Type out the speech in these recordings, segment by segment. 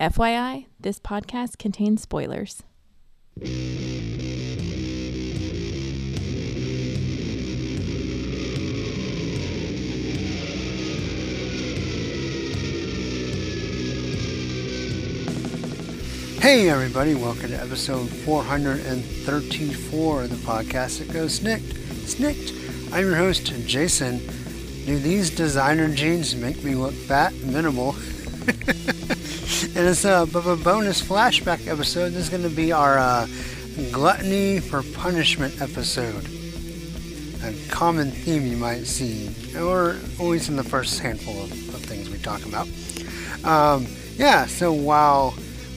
FYI, this podcast contains spoilers. Hey everybody, welcome to episode 434 of the podcast that goes Snikt. Snikt. I'm your host, Jason. Do these designer jeans make me look fat and minimal? and it's a, bonus flashback episode. This is going to be our uh, gluttony for punishment episode. A common theme you might see, or at least in the first handful of, of things we talk about. Um, yeah, so while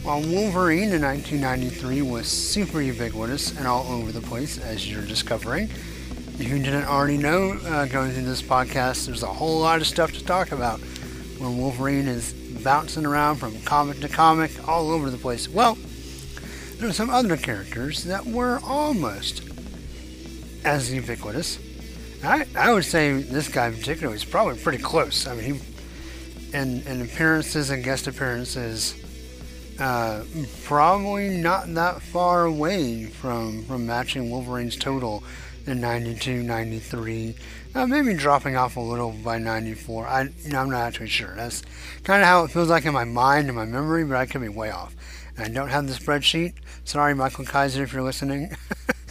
while Wolverine in 1993 was super ubiquitous and all over the place, as you're discovering, if you didn't already know, uh, going through this podcast, there's a whole lot of stuff to talk about. When Wolverine is bouncing around from comic to comic, all over the place. Well, there are some other characters that were almost as ubiquitous. I, I would say this guy in particular was probably pretty close. I mean, he, in, in appearances and guest appearances, uh, probably not that far away from, from matching Wolverine's total in 92, 93. Uh, maybe dropping off a little by 94. I, you know, I'm not actually sure. That's kind of how it feels like in my mind and my memory, but I could be way off. And I don't have the spreadsheet. Sorry, Michael Kaiser, if you're listening.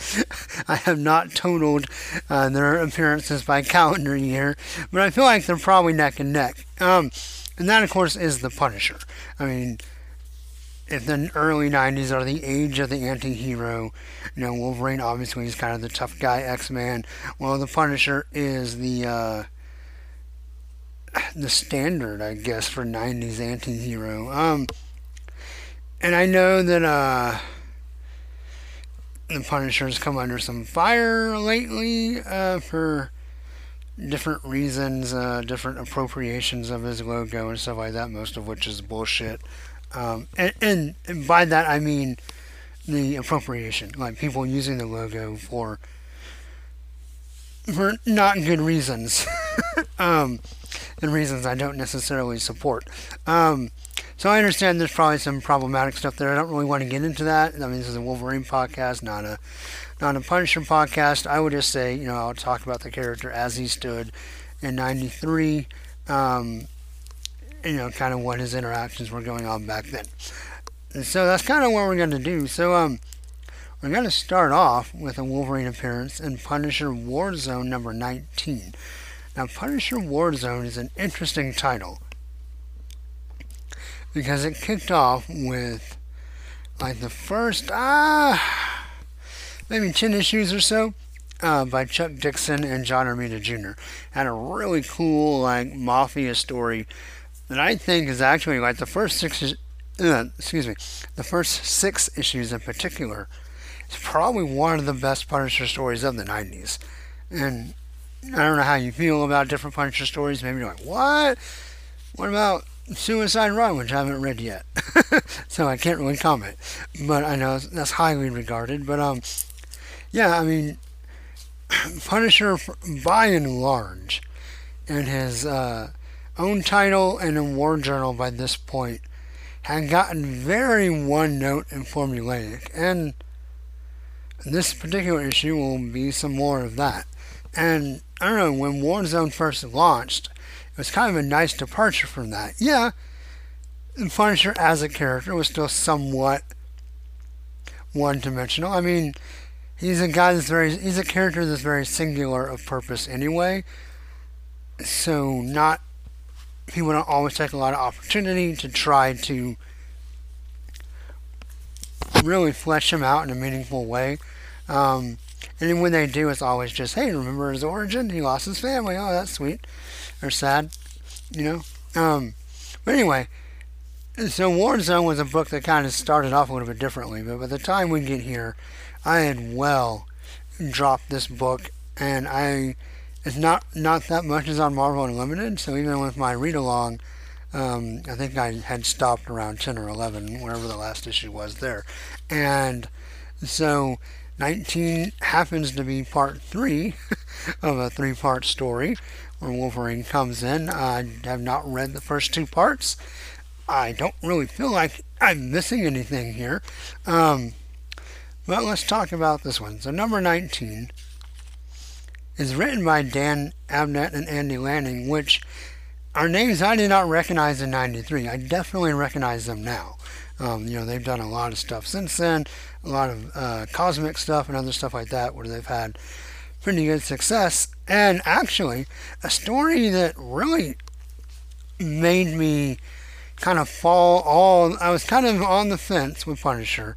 I have not totaled uh, their appearances by calendar year, but I feel like they're probably neck and neck. Um, and that, of course, is the Punisher. I mean, if the early 90s are the age of the anti-hero you know wolverine obviously is kind of the tough guy x-man. Well the punisher is the uh, the standard i guess for 90s anti-hero. Um and i know that uh the punisher has come under some fire lately uh, for different reasons uh, different appropriations of his logo and stuff like that most of which is bullshit um, and, and, by that I mean the appropriation, like people using the logo for for not good reasons, um, and reasons I don't necessarily support. Um, so I understand there's probably some problematic stuff there. I don't really want to get into that. I mean, this is a Wolverine podcast, not a not a Punisher podcast. I would just say, you know, I'll talk about the character as he stood in '93. Um, you know, kind of what his interactions were going on back then. And so that's kind of what we're going to do. So, um, we're going to start off with a Wolverine appearance in Punisher Warzone number 19. Now, Punisher Warzone is an interesting title because it kicked off with like the first, ah, maybe 10 issues or so. Uh, by Chuck Dixon and John Romita Jr. Had a really cool like mafia story that I think is actually like the first six, uh, excuse me, the first six issues in particular is probably one of the best Punisher stories of the 90s. And I don't know how you feel about different Punisher stories. Maybe you're like, what? What about Suicide Run, which I haven't read yet? so I can't really comment. But I know that's highly regarded. But, um, yeah, I mean, Punisher, by and large, and his, uh, own title and war journal by this point had gotten very one note and formulaic, and this particular issue will be some more of that. And I don't know, when Warzone first launched, it was kind of a nice departure from that. Yeah, the Punisher as a character was still somewhat one dimensional. I mean, he's a guy that's very, he's a character that's very singular of purpose anyway. So, not he would always take a lot of opportunity to try to really flesh him out in a meaningful way. Um, and when they do, it's always just, hey, remember his origin? He lost his family. Oh, that's sweet. Or sad, you know? Um, but anyway, so Warzone was a book that kind of started off a little bit differently, but by the time we get here, I had well dropped this book, and I it's not not that much is on Marvel Unlimited. So even with my read along, um, I think I had stopped around ten or eleven, wherever the last issue was there, and so 19 happens to be part three of a three-part story where Wolverine comes in. I have not read the first two parts. I don't really feel like I'm missing anything here. Um, but let's talk about this one. So, number 19 is written by Dan Abnett and Andy Lanning, which are names I did not recognize in 93. I definitely recognize them now. Um, you know, they've done a lot of stuff since then, a lot of uh, cosmic stuff and other stuff like that, where they've had pretty good success. And actually, a story that really made me kind of fall all. I was kind of on the fence with Punisher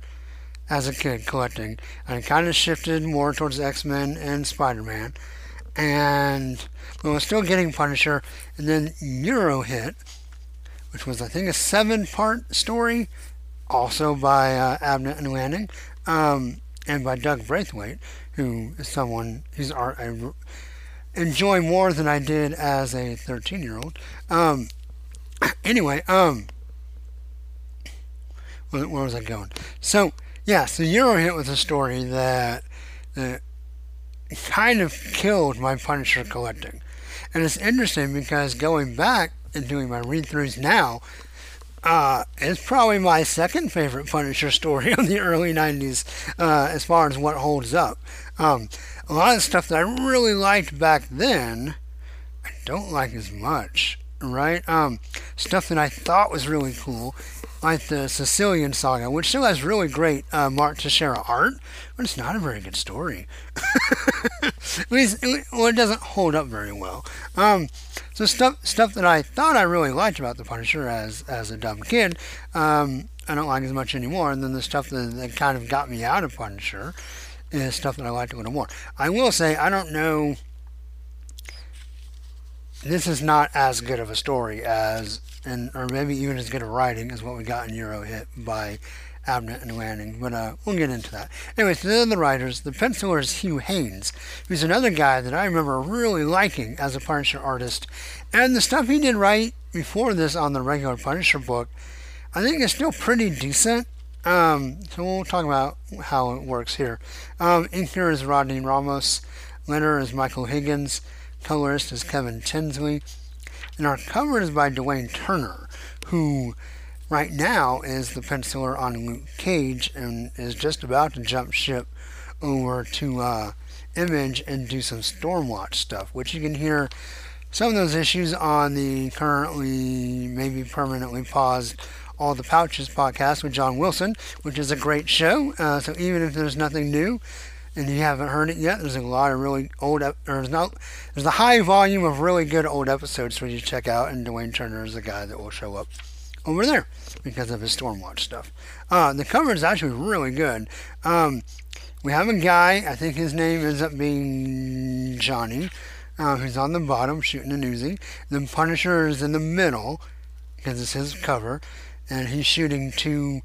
as a kid collecting. I kind of shifted more towards X Men and Spider Man. And we was still getting Punisher. And then Euro hit, which was, I think, a seven part story, also by uh, Abnett and Lanning, um, and by Doug Braithwaite, who is someone whose art I enjoy more than I did as a 13 year old. Um, anyway, um, where was I going? So, yeah, so Euro Hit was a story that, that kind of killed my Punisher collecting. And it's interesting because going back and doing my read throughs now, uh, it's probably my second favorite Punisher story of the early 90s uh, as far as what holds up. Um, a lot of stuff that I really liked back then, I don't like as much, right? Um, stuff that I thought was really cool like the Sicilian Saga, which still has really great uh, Mark Texeira art, but it's not a very good story. At least, well, it doesn't hold up very well. Um, so stuff stuff that I thought I really liked about the Punisher as as a dumb kid, um, I don't like as much anymore. And then the stuff that, that kind of got me out of Punisher is stuff that I liked a little more. I will say I don't know. This is not as good of a story as and or maybe even as good a writing as what we got in Euro Hit by Abnett and Lanning, but uh, we'll get into that. Anyways, so they're the writers. The penciler is Hugh Haynes, who's another guy that I remember really liking as a Punisher artist. And the stuff he did right before this on the regular Punisher book, I think is still pretty decent. Um, so we'll talk about how it works here. Um, inker is Rodney Ramos. Letter is Michael Higgins. Colorist is Kevin Tinsley. And our cover is by Dwayne Turner, who right now is the penciler on Luke Cage and is just about to jump ship over to uh, Image and do some Stormwatch stuff, which you can hear some of those issues on the currently, maybe permanently paused All the Pouches podcast with John Wilson, which is a great show. Uh, so even if there's nothing new, and you haven't heard it yet, there's a lot of really old, there's not, there's a high volume of really good old episodes for you to check out, and Dwayne Turner is the guy that will show up over there because of his Stormwatch stuff. Uh, the cover is actually really good. Um, we have a guy, I think his name ends up being Johnny, uh, who's on the bottom shooting a newsie. The Punisher is in the middle because it's his cover, and he's shooting two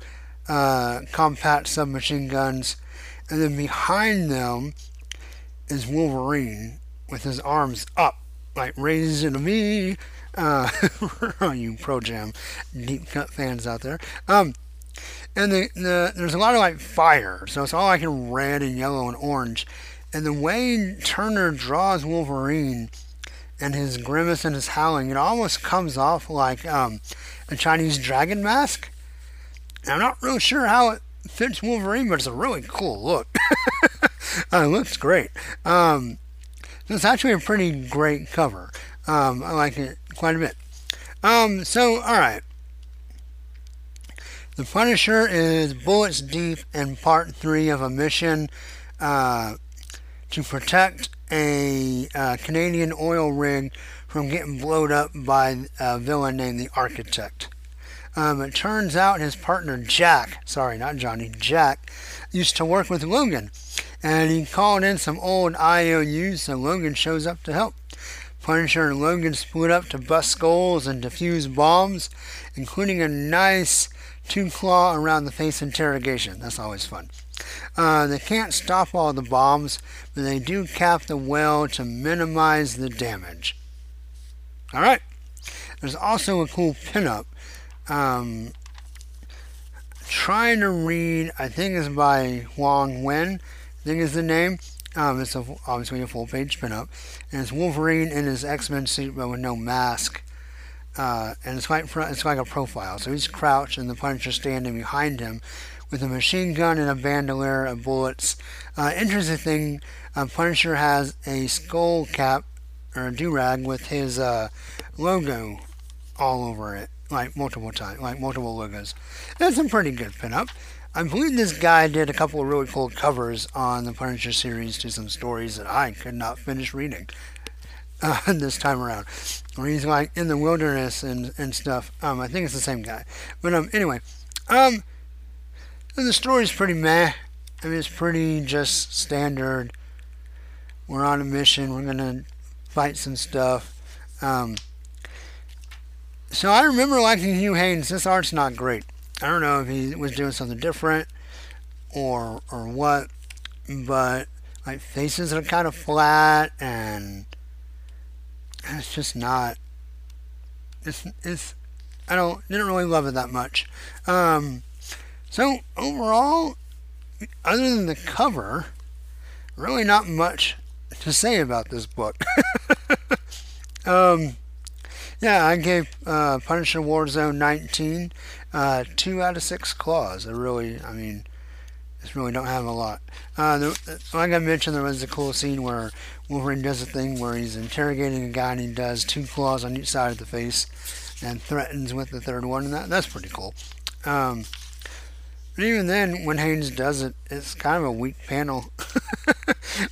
uh, compact submachine guns and then behind them is Wolverine with his arms up, like raising a V. Uh, all you Pro Jam deep cut fans out there. Um, and the, the there's a lot of like fire, so it's all like in red and yellow and orange. And the way Turner draws Wolverine and his grimace and his howling, it almost comes off like um, a Chinese dragon mask. And I'm not really sure how it fits Wolverine, but it's a really cool look. uh, it looks great. Um, it's actually a pretty great cover. Um, I like it quite a bit. Um, so, alright. The Punisher is bullets deep in part three of a mission uh, to protect a uh, Canadian oil rig from getting blown up by a villain named the Architect. Um, it turns out his partner Jack, sorry, not Johnny, Jack, used to work with Logan. And he called in some old IOUs, so Logan shows up to help. Punisher and Logan split up to bust skulls and defuse bombs, including a nice two claw around the face interrogation. That's always fun. Uh, they can't stop all the bombs, but they do cap the well to minimize the damage. Alright. There's also a cool pinup um, trying to read, I think it's by Huang Wen, I think is the name. Um, it's a, obviously a full page pinup. And it's Wolverine in his X Men suit but with no mask. uh, and it's like it's like a profile. So he's crouched, and the Punisher standing behind him with a machine gun and a bandolier of bullets. Uh, interesting thing, uh, Punisher has a skull cap or a do rag with his uh, logo all over it, like multiple times, like multiple logos. That's a pretty good pinup. I believe this guy did a couple of really cool covers on the Punisher series to some stories that I could not finish reading uh, this time around. Where he's like in the wilderness and, and stuff. Um, I think it's the same guy. But um, anyway, um, the story's pretty meh. I mean, it's pretty just standard. We're on a mission. We're gonna fight some stuff. Um, so I remember liking Hugh Haynes. This art's not great. I don't know if he was doing something different or or what, but like faces are kind of flat and it's just not. It's it's I don't didn't really love it that much. Um, so overall, other than the cover, really not much to say about this book. um, yeah, I gave uh, Punisher Warzone 19 uh, two out of six claws. I really, I mean, just really don't have a lot. Uh, the, like I mentioned, there was a cool scene where Wolverine does a thing where he's interrogating a guy and he does two claws on each side of the face and threatens with the third one, and that, that's pretty cool. Um, but even then, when Haynes does it, it's kind of a weak panel.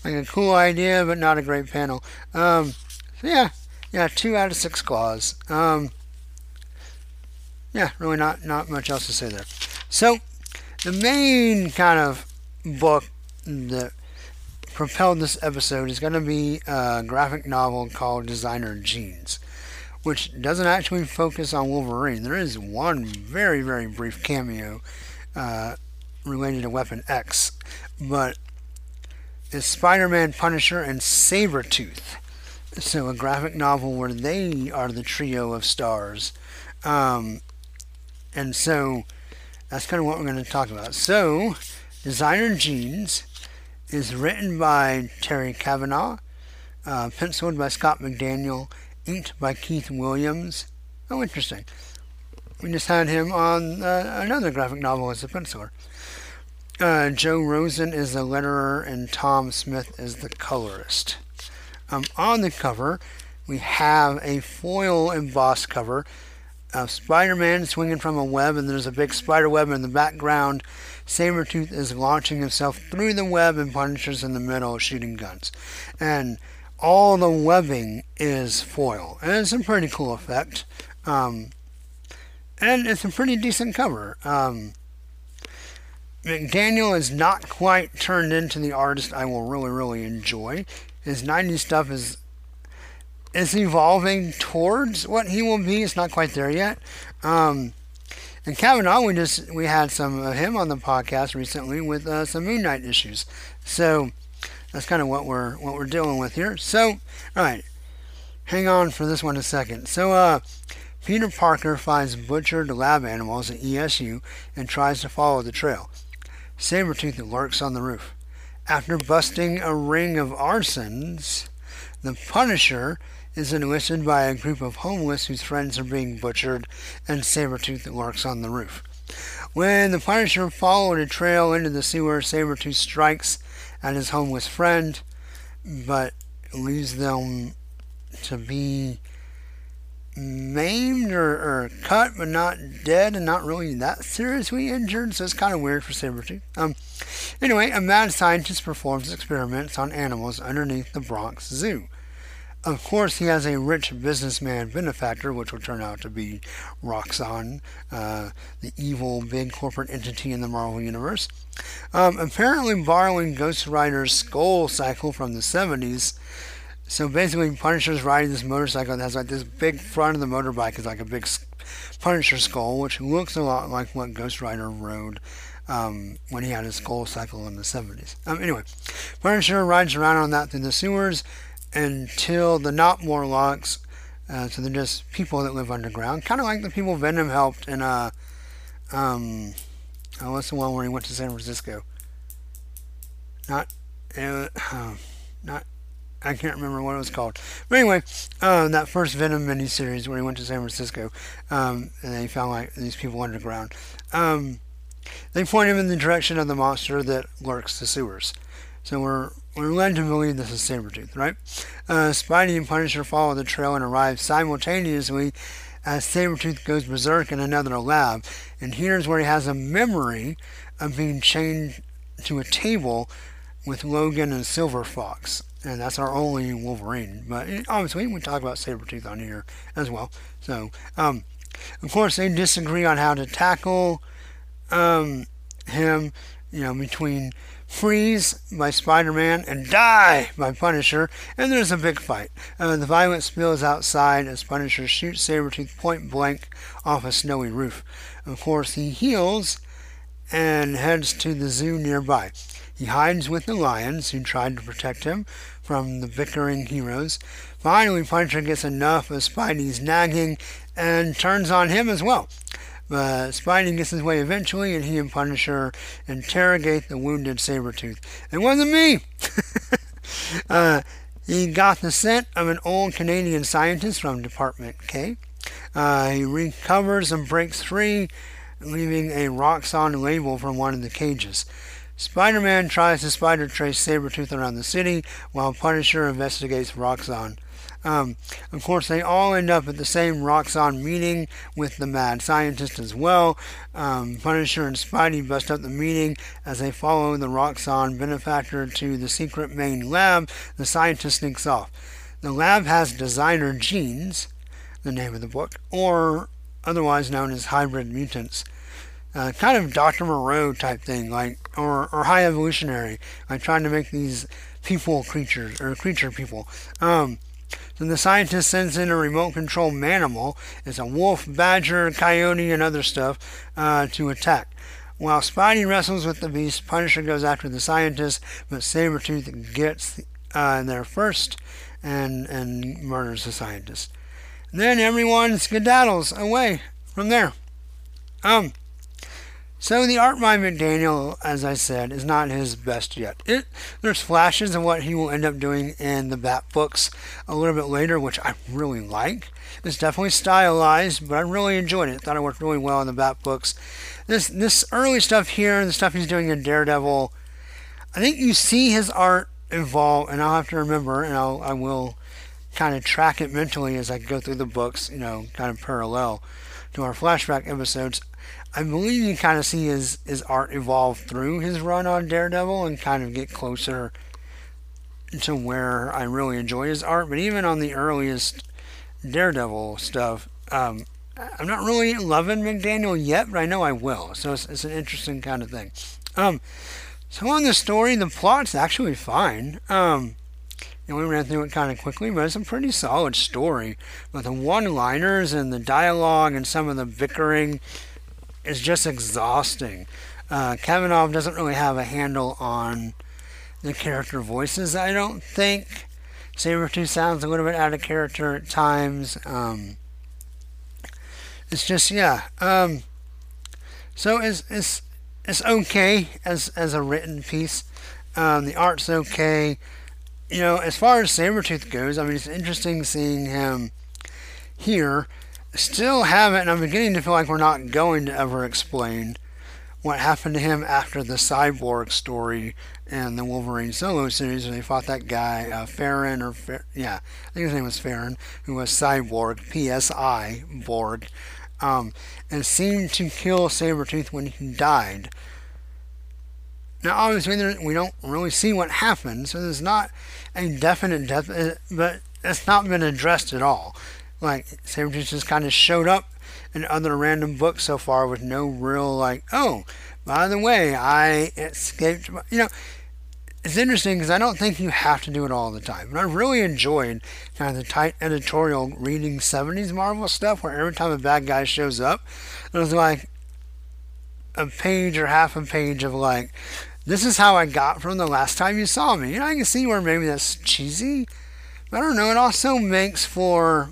like a cool idea, but not a great panel. Um, so yeah, yeah, two out of six claws. Um, yeah, really not not much else to say there. So the main kind of book that propelled this episode is going to be a graphic novel called Designer Genes, which doesn't actually focus on Wolverine. There is one very very brief cameo uh, related to Weapon X, but it's Spider-Man, Punisher, and Sabretooth. So a graphic novel where they are the trio of stars. Um, and so that's kind of what we're going to talk about. So, Designer Genes is written by Terry Kavanagh, uh, penciled by Scott McDaniel, inked by Keith Williams. Oh, interesting. We just had him on uh, another graphic novel as a penciler. Uh, Joe Rosen is the letterer, and Tom Smith is the colorist. Um, on the cover, we have a foil embossed cover of Spider-Man swinging from a web, and there's a big spider web in the background. Sabretooth is launching himself through the web, and Punisher's in the middle shooting guns. And all the webbing is foil, and it's a pretty cool effect. Um, and it's a pretty decent cover. Um, McDaniel is not quite turned into the artist I will really, really enjoy. His 90s stuff is is evolving towards what he will be. It's not quite there yet. Um, and Kavanagh, we just we had some of him on the podcast recently with uh, some Moon Knight issues. So that's kind of what we're what we're dealing with here. So, all right, hang on for this one a second. So, uh, Peter Parker finds butchered lab animals at ESU and tries to follow the trail. Sabretooth lurks on the roof. After busting a ring of arsons, the Punisher is enlisted by a group of homeless whose friends are being butchered, and Sabretooth lurks on the roof. When the Punisher followed a trail into the sewer, Sabretooth strikes at his homeless friend, but leaves them to be maimed or, or cut, but not dead and not really that seriously injured, so it's kind of weird for Sabretooth. Um, anyway, a mad scientist performs experiments on animals underneath the Bronx Zoo. Of course, he has a rich businessman benefactor, which will turn out to be Roxxon, uh, the evil big corporate entity in the Marvel Universe. Um, apparently, borrowing Ghost Rider's Skull Cycle from the 70s. So basically, Punisher's riding this motorcycle that has like this big front of the motorbike is like a big Punisher skull, which looks a lot like what Ghost Rider rode um, when he had his skull cycle in the 70s. Um, anyway, Punisher rides around on that through the sewers until the not Morlocks, uh, so they're just people that live underground, kind of like the people Venom helped in uh, um, oh, what's the one where he went to San Francisco? Not, uh, not I can't remember what it was called. But anyway, uh, that first Venom miniseries where he went to San Francisco um, and they found like these people underground. Um, they point him in the direction of the monster that lurks the sewers. So we're we're led to believe this is Sabretooth, right? Uh, Spidey and Punisher follow the trail and arrive simultaneously as Sabretooth goes berserk in another lab. And here's where he has a memory of being chained to a table with Logan and Silver Fox. And that's our only Wolverine. But obviously, we talk about Sabretooth on here as well. So, um, of course, they disagree on how to tackle um, him, you know, between Freeze by Spider Man and Die by Punisher, and there's a big fight. Uh, the violence spills outside as Punisher shoots Sabretooth point blank off a snowy roof. Of course, he heals and heads to the zoo nearby. He hides with the lions who tried to protect him from the bickering heroes. Finally, Punisher gets enough of Spidey's nagging and turns on him as well. But Spidey gets his way eventually, and he and Punisher interrogate the wounded Sabretooth. It wasn't me! uh, he got the scent of an old Canadian scientist from Department K. Uh, he recovers and breaks free, leaving a Roxxon label from one of the cages. Spider Man tries to spider trace Sabretooth around the city, while Punisher investigates Roxxon. Um, of course, they all end up at the same Roxxon meeting with the mad scientist as well. Um, Punisher and Spidey bust up the meeting as they follow the Roxxon benefactor to the secret main lab. The scientist sneaks off. The lab has designer genes, the name of the book, or otherwise known as hybrid mutants. Uh, kind of Dr. Moreau type thing, like or, or high evolutionary, like trying to make these people creatures or creature people. Um, the scientist sends in a remote control manimal. It's a wolf, badger, coyote, and other stuff uh, to attack. While Spidey wrestles with the beast, Punisher goes after the scientist, but Sabretooth gets uh, there first and, and murders the scientist. then everyone skedaddles away from there. Um, so the art by McDaniel, as I said, is not his best yet. It, there's flashes of what he will end up doing in the Bat books a little bit later, which I really like. It's definitely stylized, but I really enjoyed it. Thought it worked really well in the Bat books. This this early stuff here, the stuff he's doing in Daredevil, I think you see his art evolve, and I'll have to remember, and I'll I will kind of track it mentally as I go through the books, you know, kind of parallel to our flashback episodes. I believe you kind of see his, his art evolve through his run on Daredevil and kind of get closer to where I really enjoy his art. But even on the earliest Daredevil stuff, um, I'm not really loving McDaniel yet, but I know I will. So it's, it's an interesting kind of thing. Um, so on the story, the plot's actually fine. Um, know, we ran through it kind of quickly, but it's a pretty solid story. But the one-liners and the dialogue and some of the bickering is just exhausting. Uh, Kavanagh doesn't really have a handle on the character voices, I don't think. Sabretooth sounds a little bit out of character at times. Um, it's just, yeah. Um, so it's, it's, it's okay as, as a written piece. Um, the art's okay. You know, as far as Sabretooth goes, I mean, it's interesting seeing him here still haven't, and I'm beginning to feel like we're not going to ever explain what happened to him after the cyborg story and the Wolverine solo series when they fought that guy, uh, Farron, or yeah, I think his name was Farron, who was Cyborg, P-S-I, Borg, um, and seemed to kill Sabretooth when he died. Now, obviously, there, we don't really see what happened, so there's not a definite death, but it's not been addressed at all. Like, Sabretooth just kind of showed up in other random books so far with no real, like, oh, by the way, I escaped. You know, it's interesting because I don't think you have to do it all the time. And I really enjoyed kind of the tight editorial reading 70s Marvel stuff where every time a bad guy shows up, there's like a page or half a page of like, this is how I got from the last time you saw me. You know, I can see where maybe that's cheesy. But I don't know. It also makes for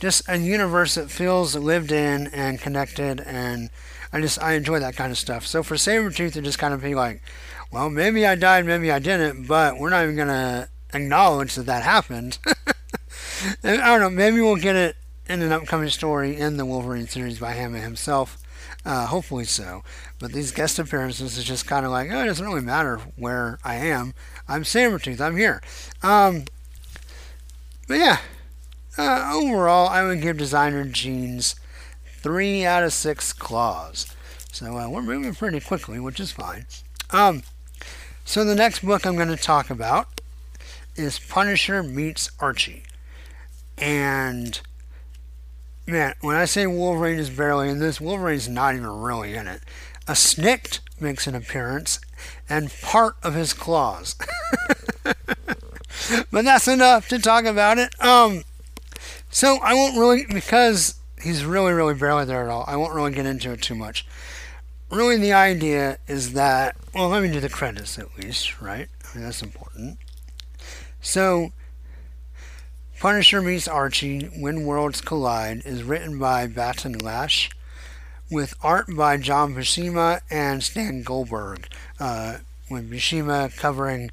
just a universe that feels lived in and connected and I just I enjoy that kind of stuff. So for Sabretooth to just kind of be like, well, maybe I died, maybe I didn't, but we're not even gonna acknowledge that that happened. I don't know. Maybe we'll get it in an upcoming story in the Wolverine series by Hama himself. Uh, hopefully so. But these guest appearances is just kind of like, oh, it doesn't really matter where I am. I'm Sabretooth. I'm here. Um, but yeah, uh, overall, I would give Designer Genes three out of six claws. So uh, we're moving pretty quickly, which is fine. Um, so the next book I'm going to talk about is Punisher meets Archie. And man, when I say Wolverine is barely in this, Wolverine's not even really in it. A Snikt makes an appearance and part of his claws. but that's enough to talk about it. Um, so I won't really because he's really, really barely there at all. I won't really get into it too much. Really, the idea is that well, let me do the credits at least, right? I mean, that's important. So, Punisher meets Archie When Worlds Collide is written by Batton Lash with art by John Buscema and Stan Goldberg, uh, with Buscema covering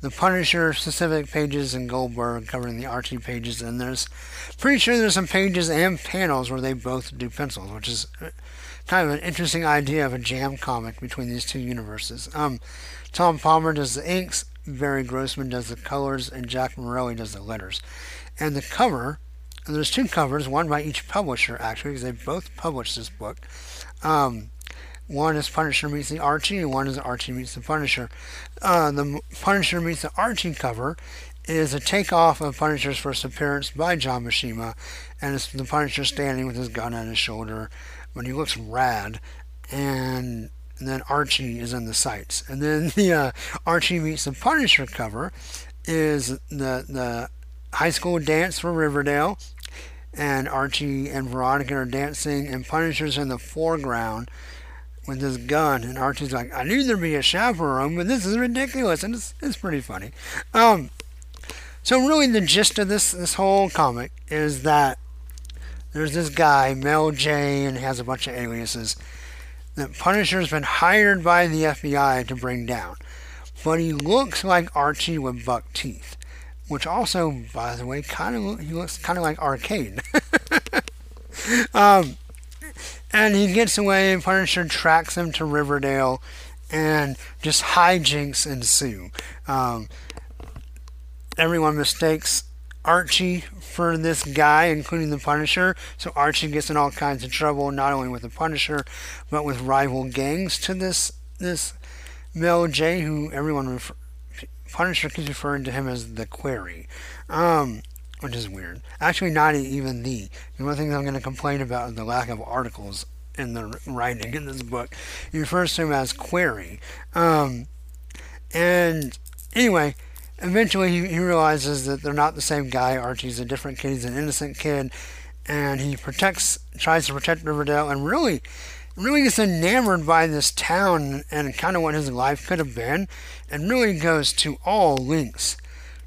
the Punisher specific pages and Goldberg covering the Archie pages. And there's pretty sure there's some pages and panels where they both do pencils, which is kind of an interesting idea of a jam comic between these two universes. Um, Tom Palmer does the inks, Barry Grossman does the colors, and Jack Morelli does the letters. And the cover, and there's two covers, one by each publisher actually, because they both published this book. Um, one is Punisher meets the Archie, and one is Archie meets the Punisher. Uh, the Punisher meets the Archie cover is a takeoff of Punisher's first appearance by John Buscema, and it's the Punisher standing with his gun on his shoulder, but he looks rad. And then Archie is in the sights. And then the uh, Archie meets the Punisher cover is the the high school dance for Riverdale, and Archie and Veronica are dancing, and Punisher's in the foreground with his gun, and Archie's like, I knew there'd be a chaperone, but this is ridiculous, and it's, it's pretty funny. Um, so really the gist of this, this whole comic is that there's this guy, Mel J, and has a bunch of aliases, that Punisher's been hired by the FBI to bring down. But he looks like Archie with buck teeth, which also, by the way, kind of he looks kind of like Arcade. um, and he gets away, and Punisher tracks him to Riverdale, and just hijinks ensue. Um, everyone mistakes Archie for this guy, including the Punisher. So Archie gets in all kinds of trouble, not only with the Punisher, but with rival gangs to this this Mel J, who everyone refer, Punisher keeps referring to him as the Query. Um, which is weird. Actually, not even the. The one thing I'm going to complain about is the lack of articles in the writing in this book. He refers to him as Query. Um, and anyway, eventually he, he realizes that they're not the same guy. Archie's a different kid. He's an innocent kid. And he protects, tries to protect Riverdale, and really, really gets enamored by this town and kind of what his life could have been, and really goes to all lengths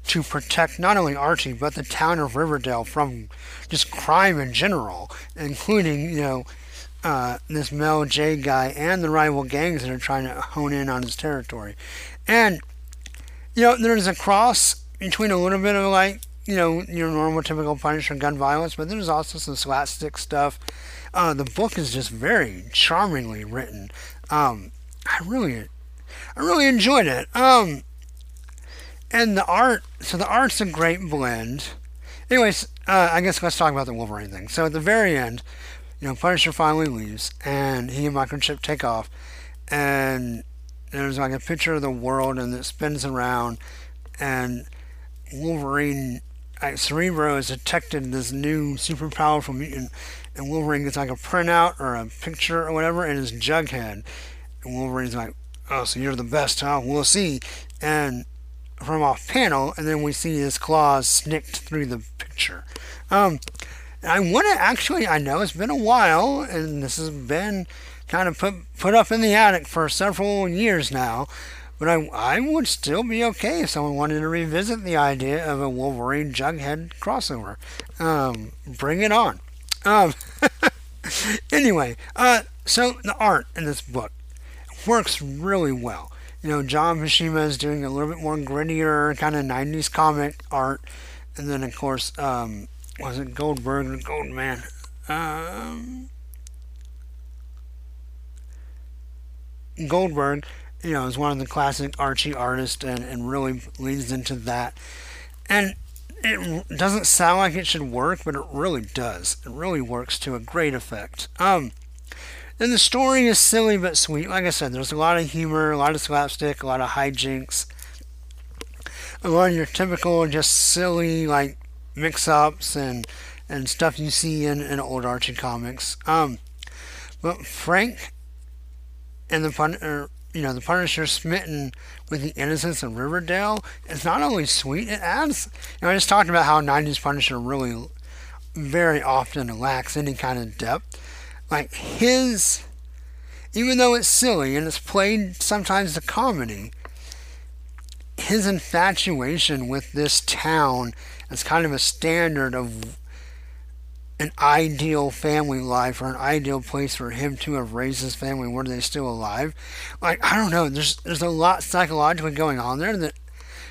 to protect not only Archie but the town of Riverdale from just crime in general, including you know uh, this Mel J guy and the rival gangs that are trying to hone in on his territory. And you know there's a cross between a little bit of like you know your normal typical Punisher gun violence, but there's also some slapstick stuff. Uh, the book is just very charmingly written. Um, I really, I really enjoyed it. Um, and the art, so the art's a great blend. Anyways, uh, I guess let's talk about the Wolverine thing. So at the very end, you know, Punisher finally leaves, and he and Microchip take off, and there's like a picture of the world, and it spins around, and Wolverine, like Cerebro, has detected this new super powerful mutant, and Wolverine gets like a printout or a picture or whatever, and his Jughead, and Wolverine's like, "Oh, so you're the best, huh? We'll see." And from off panel, and then we see his claws snicked through the picture. Um, I want to actually, I know it's been a while, and this has been kind of put put up in the attic for several years now. But I, I would still be okay if someone wanted to revisit the idea of a Wolverine Jughead crossover. Um, bring it on. Um, anyway, uh, so the art in this book works really well you know, John Buscema is doing a little bit more grittier, kind of 90s comic art. And then, of course, um, was it Goldberg or Goldman? Um, Goldberg, you know, is one of the classic Archie artists and, and really leads into that. And it doesn't sound like it should work, but it really does. It really works to a great effect. Um, and the story is silly but sweet. Like I said, there's a lot of humor, a lot of slapstick, a lot of hijinks, a lot of your typical just silly like mix-ups and and stuff you see in, in old Archie comics. Um, but Frank and the pun, or, you know, the Punisher smitten with the innocence of Riverdale is not only sweet, it adds. You know, I just talked about how '90s Punisher really, very often lacks any kind of depth. Like his, even though it's silly and it's played sometimes the comedy, his infatuation with this town as kind of a standard of an ideal family life or an ideal place for him to have raised his family were they still alive. Like I don't know, there's there's a lot psychologically going on there that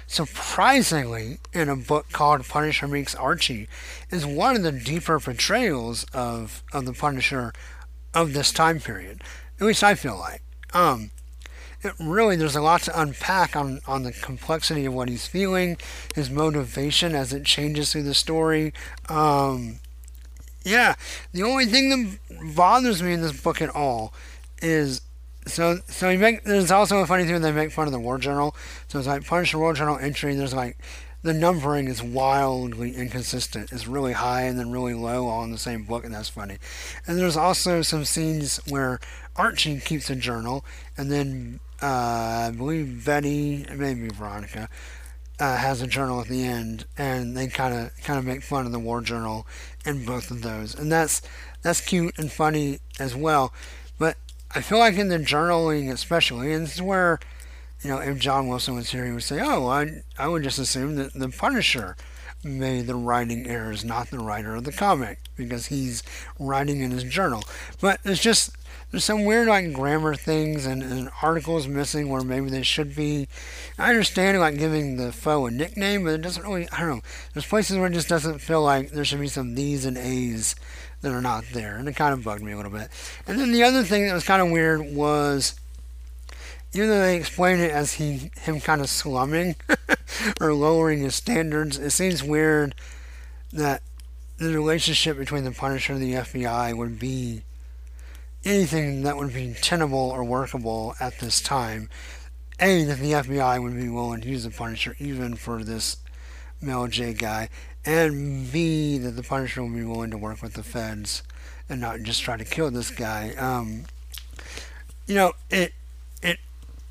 surprisingly in a book called Punisher Meets Archie is one of the deeper portrayals of of the Punisher of this time period. At least I feel like. Um it really there's a lot to unpack on, on the complexity of what he's feeling, his motivation as it changes through the story. Um, yeah, the only thing that bothers me in this book at all is so so you make there's also a funny thing they make fun of the war journal. So it's like punish the War Journal entry. There's like the numbering is wildly inconsistent. It's really high and then really low all in the same book, and that's funny. And there's also some scenes where Archie keeps a journal, and then uh, I believe Betty, maybe Veronica, uh, has a journal at the end, and they kind of kind of make fun of the war journal in both of those, and that's that's cute and funny as well. But I feel like in the journaling, especially, and this is where you know if John Wilson was here, he would say, "Oh, I I would just assume that the Punisher." made the writing errors, not the writer of the comic, because he's writing in his journal. But it's just there's some weird like grammar things and, and articles missing where maybe they should be. I understand like giving the foe a nickname, but it doesn't really. I don't know. There's places where it just doesn't feel like there should be some these and a's that are not there, and it kind of bugged me a little bit. And then the other thing that was kind of weird was even though they explain it as he him kind of slumming or lowering his standards, it seems weird that the relationship between the Punisher and the FBI would be anything that would be tenable or workable at this time. A, that the FBI would be willing to use the Punisher even for this Mel J guy, and B, that the Punisher would be willing to work with the feds and not just try to kill this guy. Um, you know, it,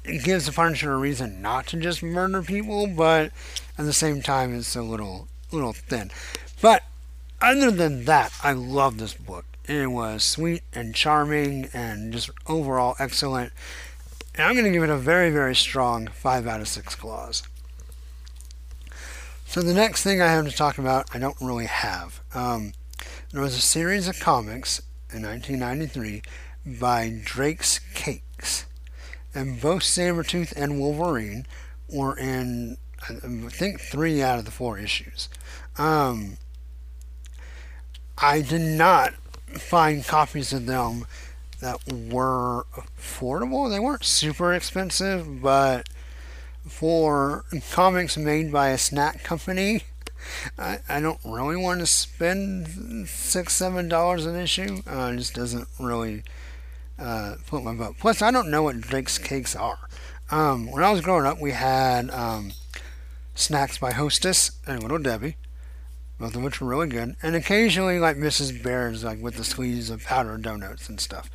it gives the Punisher a reason not to just murder people, but at the same time, it's a little little thin. But other than that, I love this book. It was sweet and charming and just overall excellent. And I'm going to give it a very, very strong 5 out of 6 claws. So the next thing I have to talk about, I don't really have. Um, there was a series of comics in 1993 by Drake's Cakes. And both Sabretooth and Wolverine were in, I think, three out of the four issues. Um, I did not find copies of them that were affordable. They weren't super expensive, but for comics made by a snack company, I, I don't really want to spend six, seven dollars an issue. Uh, it just doesn't really uh, float my boat. Plus, I don't know what Drake's cakes are. Um, when I was growing up, we had um, snacks by Hostess and Little Debbie both of which were really good, and occasionally like Mrs. Baird's, like with the squeeze of powdered donuts and stuff.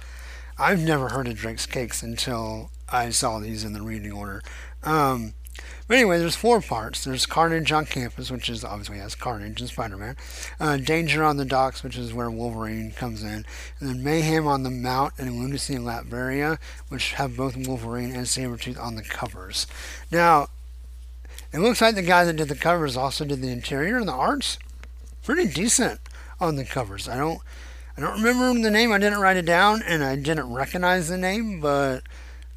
I've never heard of Drake's Cakes until I saw these in the reading order. Um, but anyway, there's four parts. There's Carnage on Campus, which is obviously has Carnage and Spider-Man. Uh, Danger on the Docks, which is where Wolverine comes in. And then Mayhem on the Mount and Lunacy in Latveria, which have both Wolverine and Sabretooth on the covers. Now, it looks like the guy that did the covers also did the interior and the arts pretty decent on the covers. I don't I don't remember the name. I didn't write it down, and I didn't recognize the name, but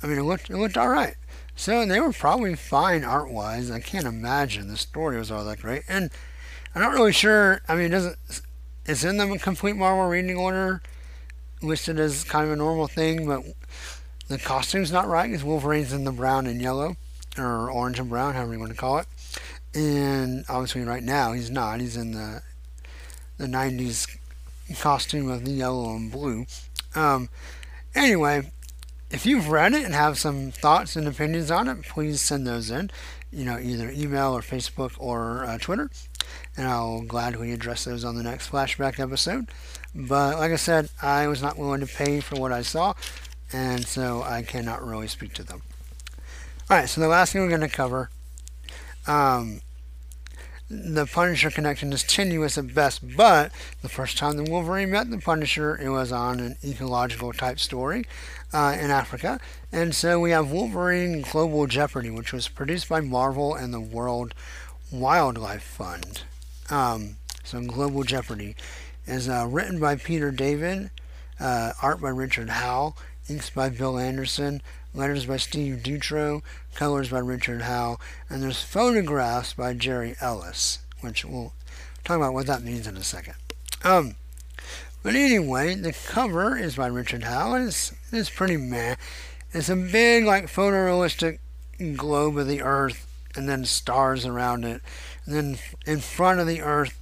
I mean it looked it looked all right. So they were probably fine art wise. I can't imagine the story was all that great. And I'm not really sure. I mean, doesn't it's in the complete Marvel reading order listed as kind of a normal thing, but the costume's not right because Wolverine's in the brown and yellow, or orange and brown, however you want to call it. And obviously, right now he's not. He's in the the 90s costume of the yellow and blue. Um, anyway, if you've read it and have some thoughts and opinions on it, please send those in. You know, either email or Facebook or uh, Twitter, and I'll gladly address those on the next flashback episode. But like I said, I was not willing to pay for what I saw, and so I cannot really speak to them. Alright, so the last thing we're going to cover um, the Punisher connection is tenuous at best, but the first time the Wolverine met the Punisher, it was on an ecological type story uh, in Africa. And so we have Wolverine Global Jeopardy, which was produced by Marvel and the World Wildlife Fund. Um, so Global Jeopardy is uh, written by Peter David, uh, art by Richard Howe, inks by Bill Anderson, letters by Steve Dutro, colors by Richard Howe, and there's photographs by Jerry Ellis, which we'll talk about what that means in a second. Um, but anyway, the cover is by Richard Howe, and it's, it's pretty meh. It's a big, like, photorealistic globe of the Earth, and then stars around it. And then in front of the Earth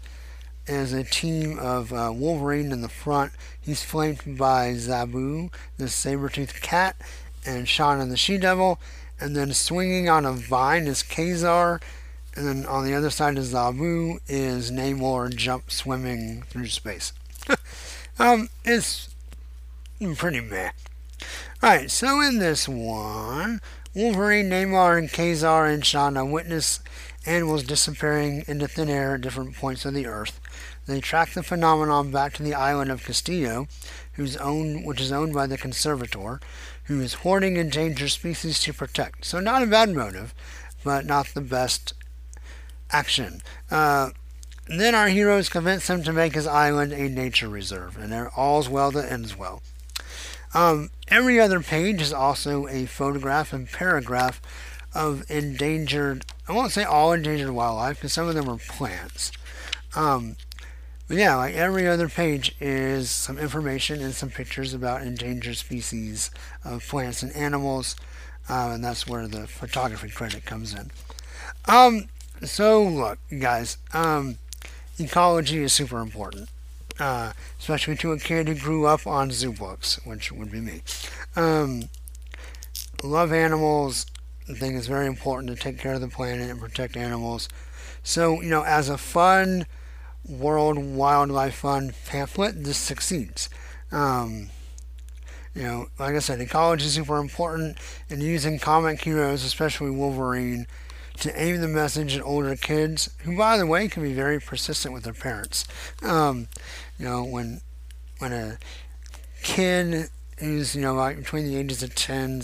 is a team of uh, Wolverine in the front. He's flanked by Zabu, the saber-toothed cat, and Shanna the she-devil. And then swinging on a vine is Ka-Zar. And then on the other side of Zabu is Namor jump swimming through space. um, it's pretty meh. Alright, so in this one, Wolverine, Namor, and Ka-Zar and Shanna witness animals disappearing into thin air at different points of the earth. They track the phenomenon back to the island of Castillo, whose owned, which is owned by the conservator, who is hoarding endangered species to protect. So not a bad motive, but not the best action. Uh, then our heroes convince him to make his island a nature reserve, and there all's well that ends well. Um, every other page is also a photograph and paragraph of endangered, I won't say all endangered wildlife, because some of them are plants. Um, but yeah, like every other page is some information and some pictures about endangered species of plants and animals, uh, and that's where the photography credit comes in. Um, so look, guys, um, ecology is super important, uh, especially to a kid who grew up on zoo books, which would be me. Um, love animals. I think it's very important to take care of the planet and protect animals. So, you know, as a fun World Wildlife Fund pamphlet, this succeeds. Um, you know, like I said, ecology is super important, and using comic heroes, especially Wolverine, to aim the message at older kids, who, by the way, can be very persistent with their parents. Um, you know, when when a kid who's you know like between the ages of 10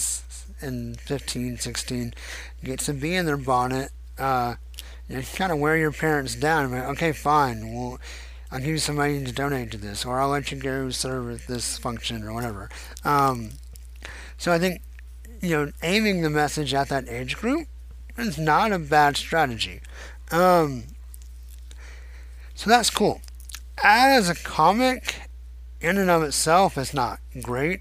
and 15, 16 gets a bee in their bonnet, uh, you, kind of wear your parents down. Okay, fine. Well, I'll give you some money to donate to this, or I'll let you go serve at this function or whatever. Um, so I think you know aiming the message at that age group is not a bad strategy. Um, so that's cool. As a comic, in and of itself, it's not great.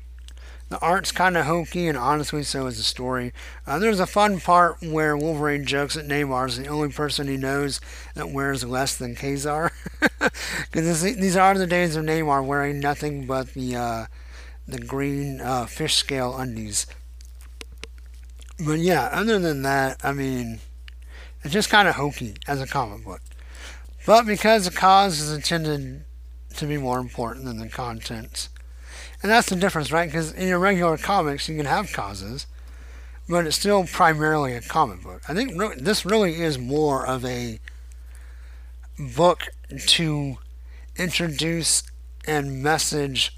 The art's kind of hokey, and honestly, so is the story. Uh, there's a fun part where Wolverine jokes that Namor's the only person he knows that wears less than Ka-Zar. Because these are the days of Namor wearing nothing but the uh, the green uh, fish scale undies. But yeah, other than that, I mean, it's just kind of hokey as a comic book. But because the cause is intended to be more important than the contents, and that's the difference, right? Because in your regular comics, you can have causes, but it's still primarily a comic book. I think re- this really is more of a book to introduce and message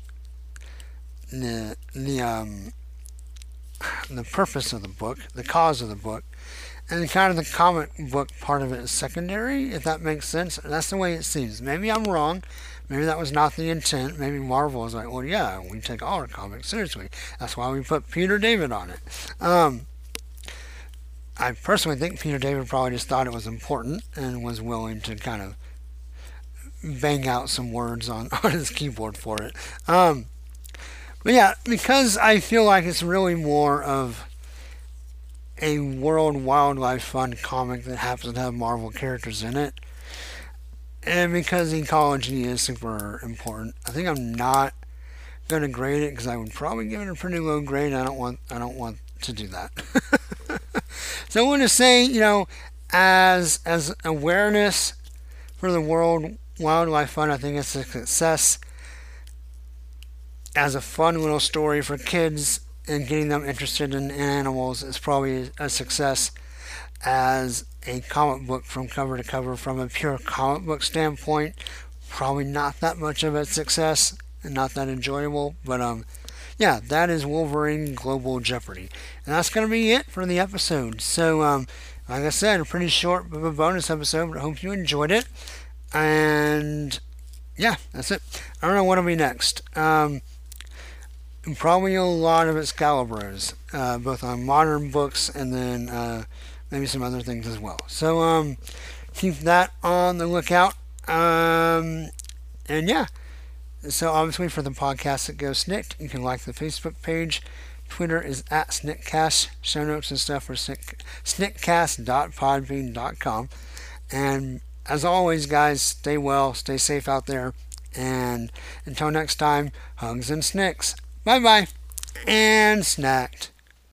the the um, the purpose of the book, the cause of the book, and kind of the comic book part of it is secondary, if that makes sense. That's the way it seems. Maybe I'm wrong. Maybe that was not the intent. Maybe Marvel was like, well, yeah, we take all our comics seriously. That's why we put Peter David on it. Um, I personally think Peter David probably just thought it was important and was willing to kind of bang out some words on, on his keyboard for it. Um, but yeah, because I feel like it's really more of a World Wildlife Fund comic that happens to have Marvel characters in it. And because ecology is super important, I think I'm not going to grade it because I would probably give it a pretty low grade. I don't want I don't want to do that. so I want to say, you know, as as awareness for the World Wildlife Fund, I think it's a success. As a fun little story for kids and getting them interested in animals is probably a success. As a comic book from cover to cover, from a pure comic book standpoint, probably not that much of a success and not that enjoyable. But um, yeah, that is Wolverine Global Jeopardy, and that's gonna be it for the episode. So um, like I said, a pretty short of a bonus episode, but I hope you enjoyed it. And yeah, that's it. I don't know what'll be next. Um, probably a lot of Excaliburs, uh, both on modern books and then uh, maybe some other things as well. So um, keep that on the lookout. Um, and yeah, so obviously for the podcast that goes Snikt, you can like the Facebook page. Twitter is at Sniktcast. Show notes and stuff for Snikt, sniktcast.podbean.com. And as always, guys, stay well, stay safe out there. And until next time, hugs and snikts. Bye bye. And snacked.